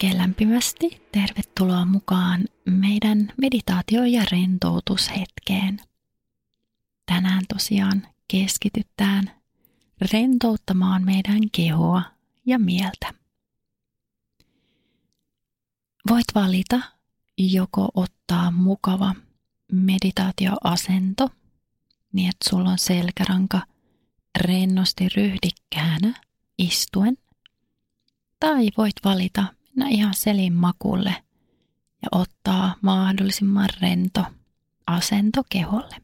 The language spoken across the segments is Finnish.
oikein lämpimästi tervetuloa mukaan meidän meditaatio- ja rentoutushetkeen. Tänään tosiaan keskitytään rentouttamaan meidän kehoa ja mieltä. Voit valita joko ottaa mukava meditaatioasento, niin että sulla on selkäranka rennosti ryhdikkäänä istuen – tai voit valita mennä ihan selin makulle ja ottaa mahdollisimman rento asento keholle.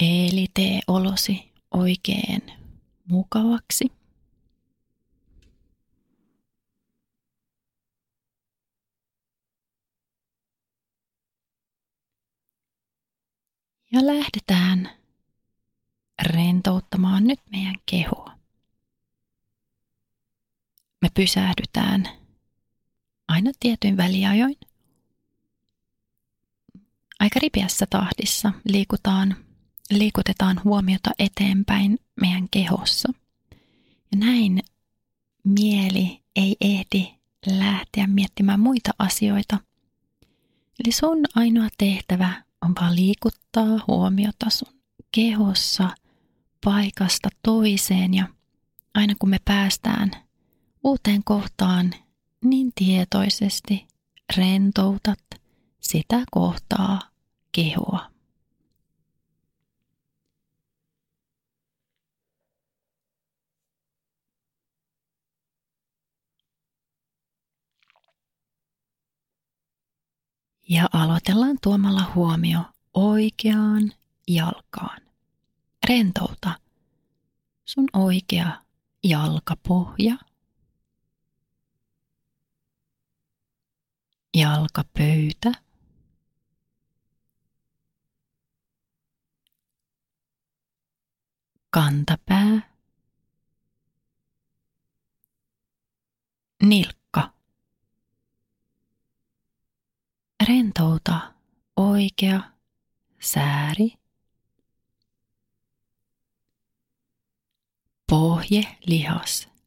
Eli tee olosi oikein mukavaksi. Ja lähdetään rentouttamaan nyt meidän kehoa me pysähdytään aina tietyin väliajoin. Aika ripeässä tahdissa liikutaan, liikutetaan huomiota eteenpäin meidän kehossa. Ja näin mieli ei ehdi lähteä miettimään muita asioita. Eli sun ainoa tehtävä on vaan liikuttaa huomiota sun kehossa paikasta toiseen ja aina kun me päästään uuteen kohtaan, niin tietoisesti rentoutat sitä kohtaa kehoa. Ja aloitellaan tuomalla huomio oikeaan jalkaan. Rentouta sun oikea jalkapohja jalkapöytä. Kantapää. Nilkka. Rentouta oikea sääri. Pohje lihas.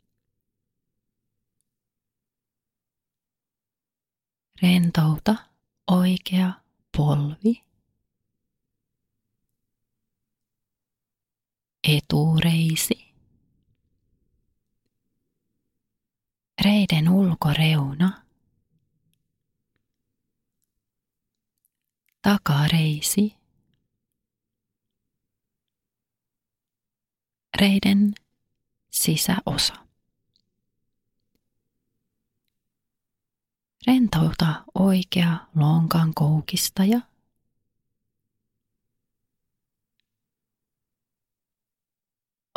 Rentouta oikea polvi. Etureisi. Reiden ulkoreuna. Takareisi. Reiden sisäosa. Rentouta oikea lonkan koukistaja.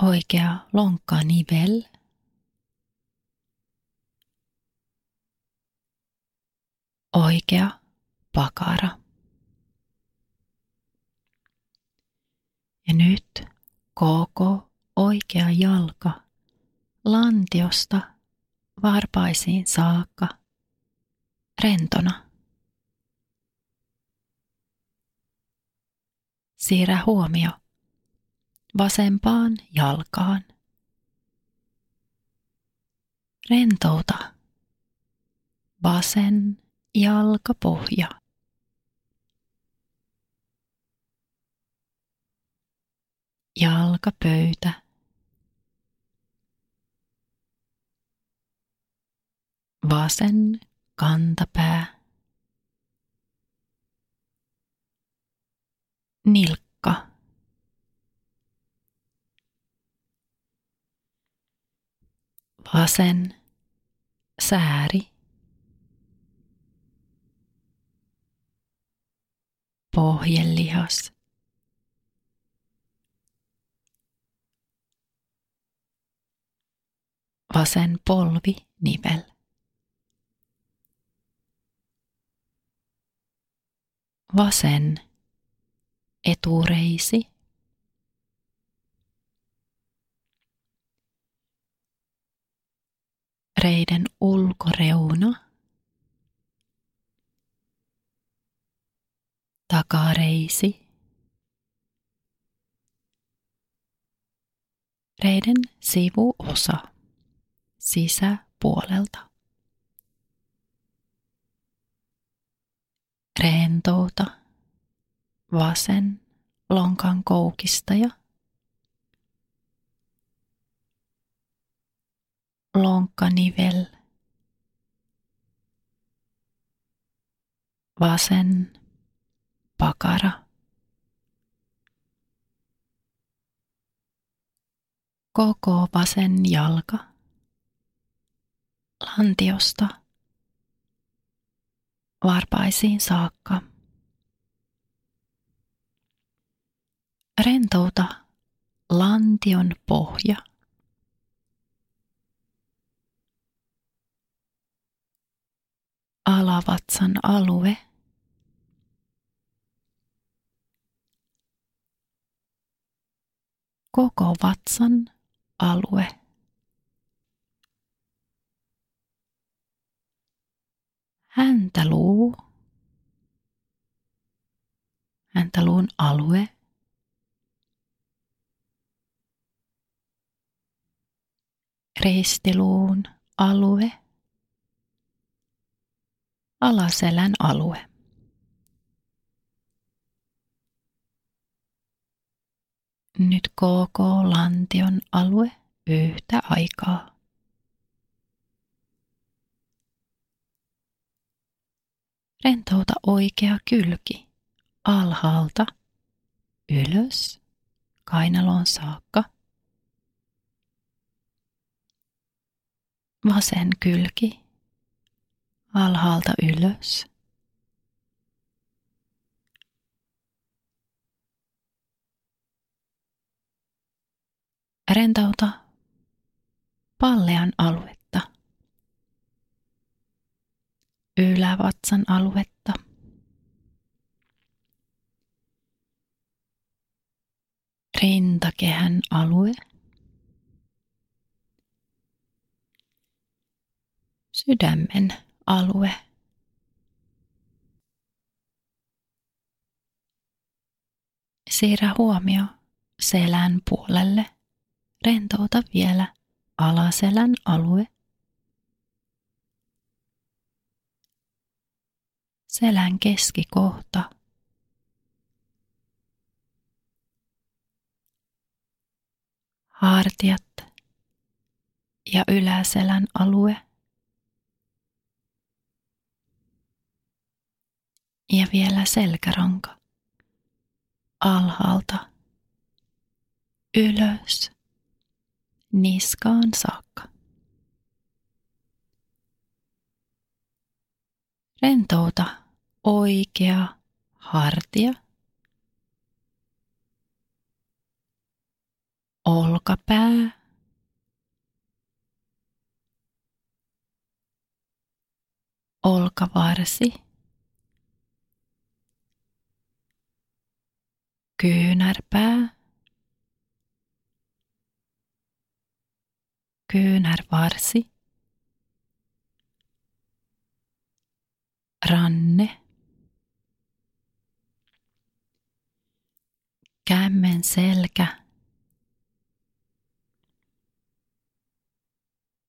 Oikea lonkkanivel. Oikea pakara. Ja nyt koko oikea jalka lantiosta varpaisiin saakka – rentona. Siirrä huomio vasempaan jalkaan. Rentouta vasen jalkapohja. Jalkapöytä. Vasen kantapää, nilkka, vasen sääri, pohjelihas, vasen polvi nivel. Vasen etureisi. Reiden ulkoreuna. Takareisi. Reiden sivuosa. sisäpuolelta. Rentouta vasen lonkan koukistaja. Lonkkanivel. Vasen pakara. Koko vasen jalka. Lantiosta varpaisiin saakka. Rentouta lantion pohja. Alavatsan alue. Koko vatsan alue. Häntäluu. Häntäluun alue. Ristiluun alue. Alaselän alue. Nyt koko lantion alue yhtä aikaa. Rentouta oikea kylki alhaalta ylös kainaloon saakka. Vasen kylki alhaalta ylös. Rentauta pallean aluetta, ylävatsan aluetta, rintakehän alue, sydämen alue. Siirrä huomio selän puolelle. Rentouta vielä alaselän alue. Selän keskikohta. Hartiat ja yläselän alue. Ja vielä selkäranka. Alhaalta ylös niskaan saakka. Rentouta oikea hartia. Olkapää. Olkavarsi. Kyynärpää. kyynärvarsi, ranne, kämmen selkä,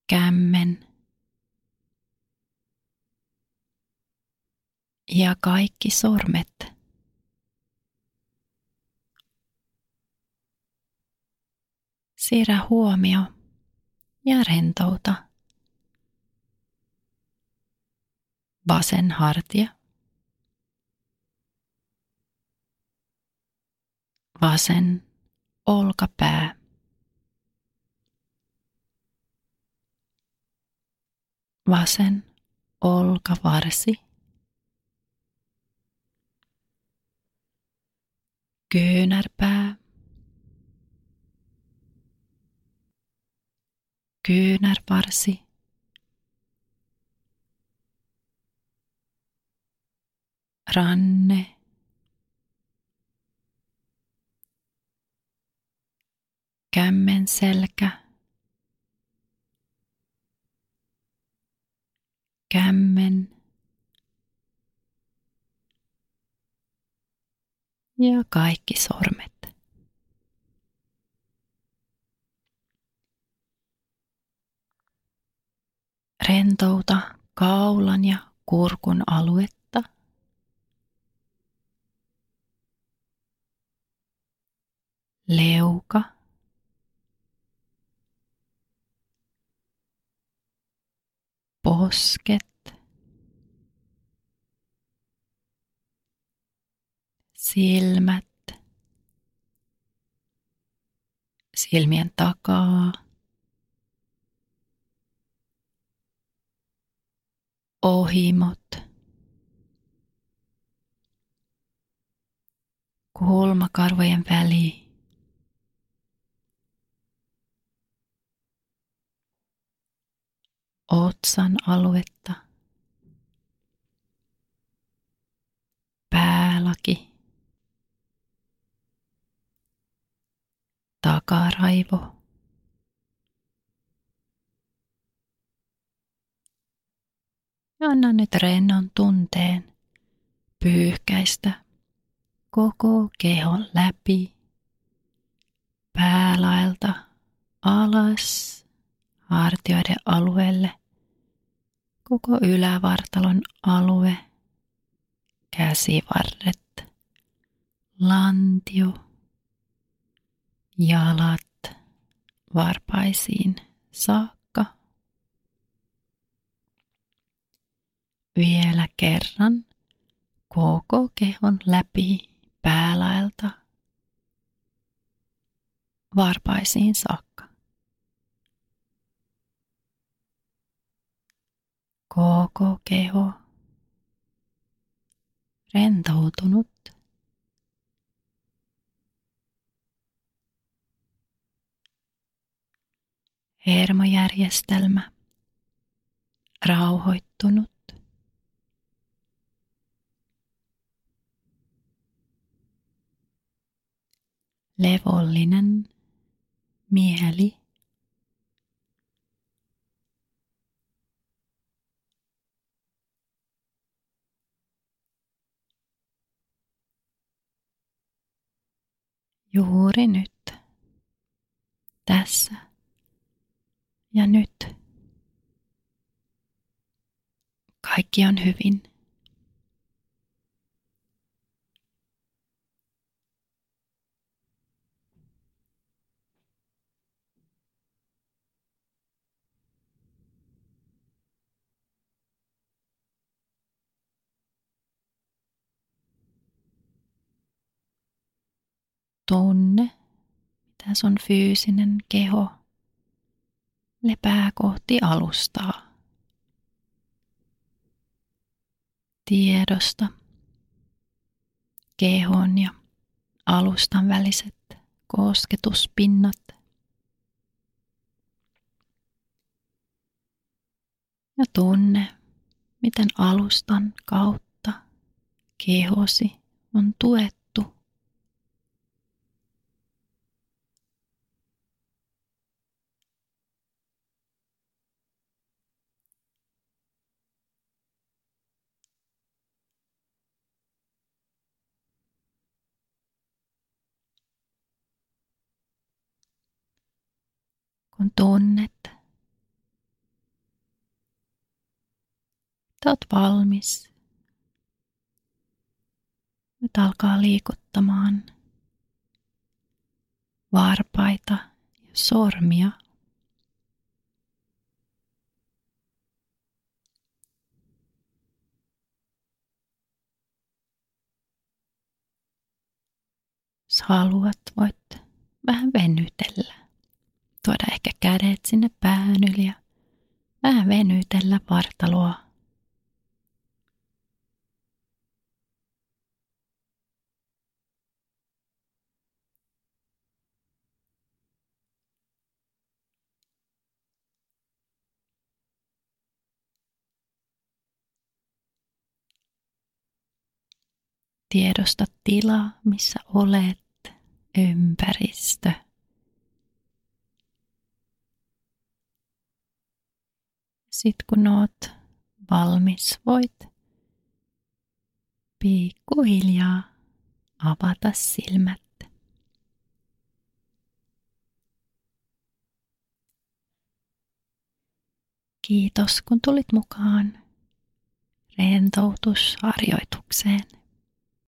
kämmen ja kaikki sormet. Siirrä huomio ja rentouta. Vasen hartia. Vasen olkapää. Vasen olkavarsi. Kyynärpää. kyynärvarsi. Ranne. Kämmen selkä. Kämmen. Ja kaikki sormet. Rentouta kaulan ja kurkun aluetta. Leuka. Posket. Silmät. Silmien takaa. ohimot, kulmakarvojen väli, otsan aluetta, päälaki, takaraivo. Anna nyt rennon tunteen pyyhkäistä koko kehon läpi, päälaelta alas hartioiden alueelle, koko ylävartalon alue, käsivarret, lantio, jalat varpaisiin saakka. Vielä kerran koko kehon läpi päälaelta varpaisiin saakka. Koko keho rentoutunut. Hermojärjestelmä rauhoittunut. levollinen mieli. Juuri nyt, tässä ja nyt. Kaikki on hyvin. Tunne, mitä sun fyysinen keho lepää kohti alustaa. Tiedosta kehon ja alustan väliset kosketuspinnat. Ja tunne, miten alustan kautta kehosi on tuettu kun tunnet, että valmis. Nyt alkaa liikuttamaan varpaita ja sormia. Jos haluat, voit vähän venytellä tuoda ehkä kädet sinne päähän yli ja vähän venytellä vartaloa. Tiedosta tila, missä olet, ympäristö. Sitten kun oot valmis, voit pikkuhiljaa avata silmät. Kiitos kun tulit mukaan rentoutusharjoitukseen.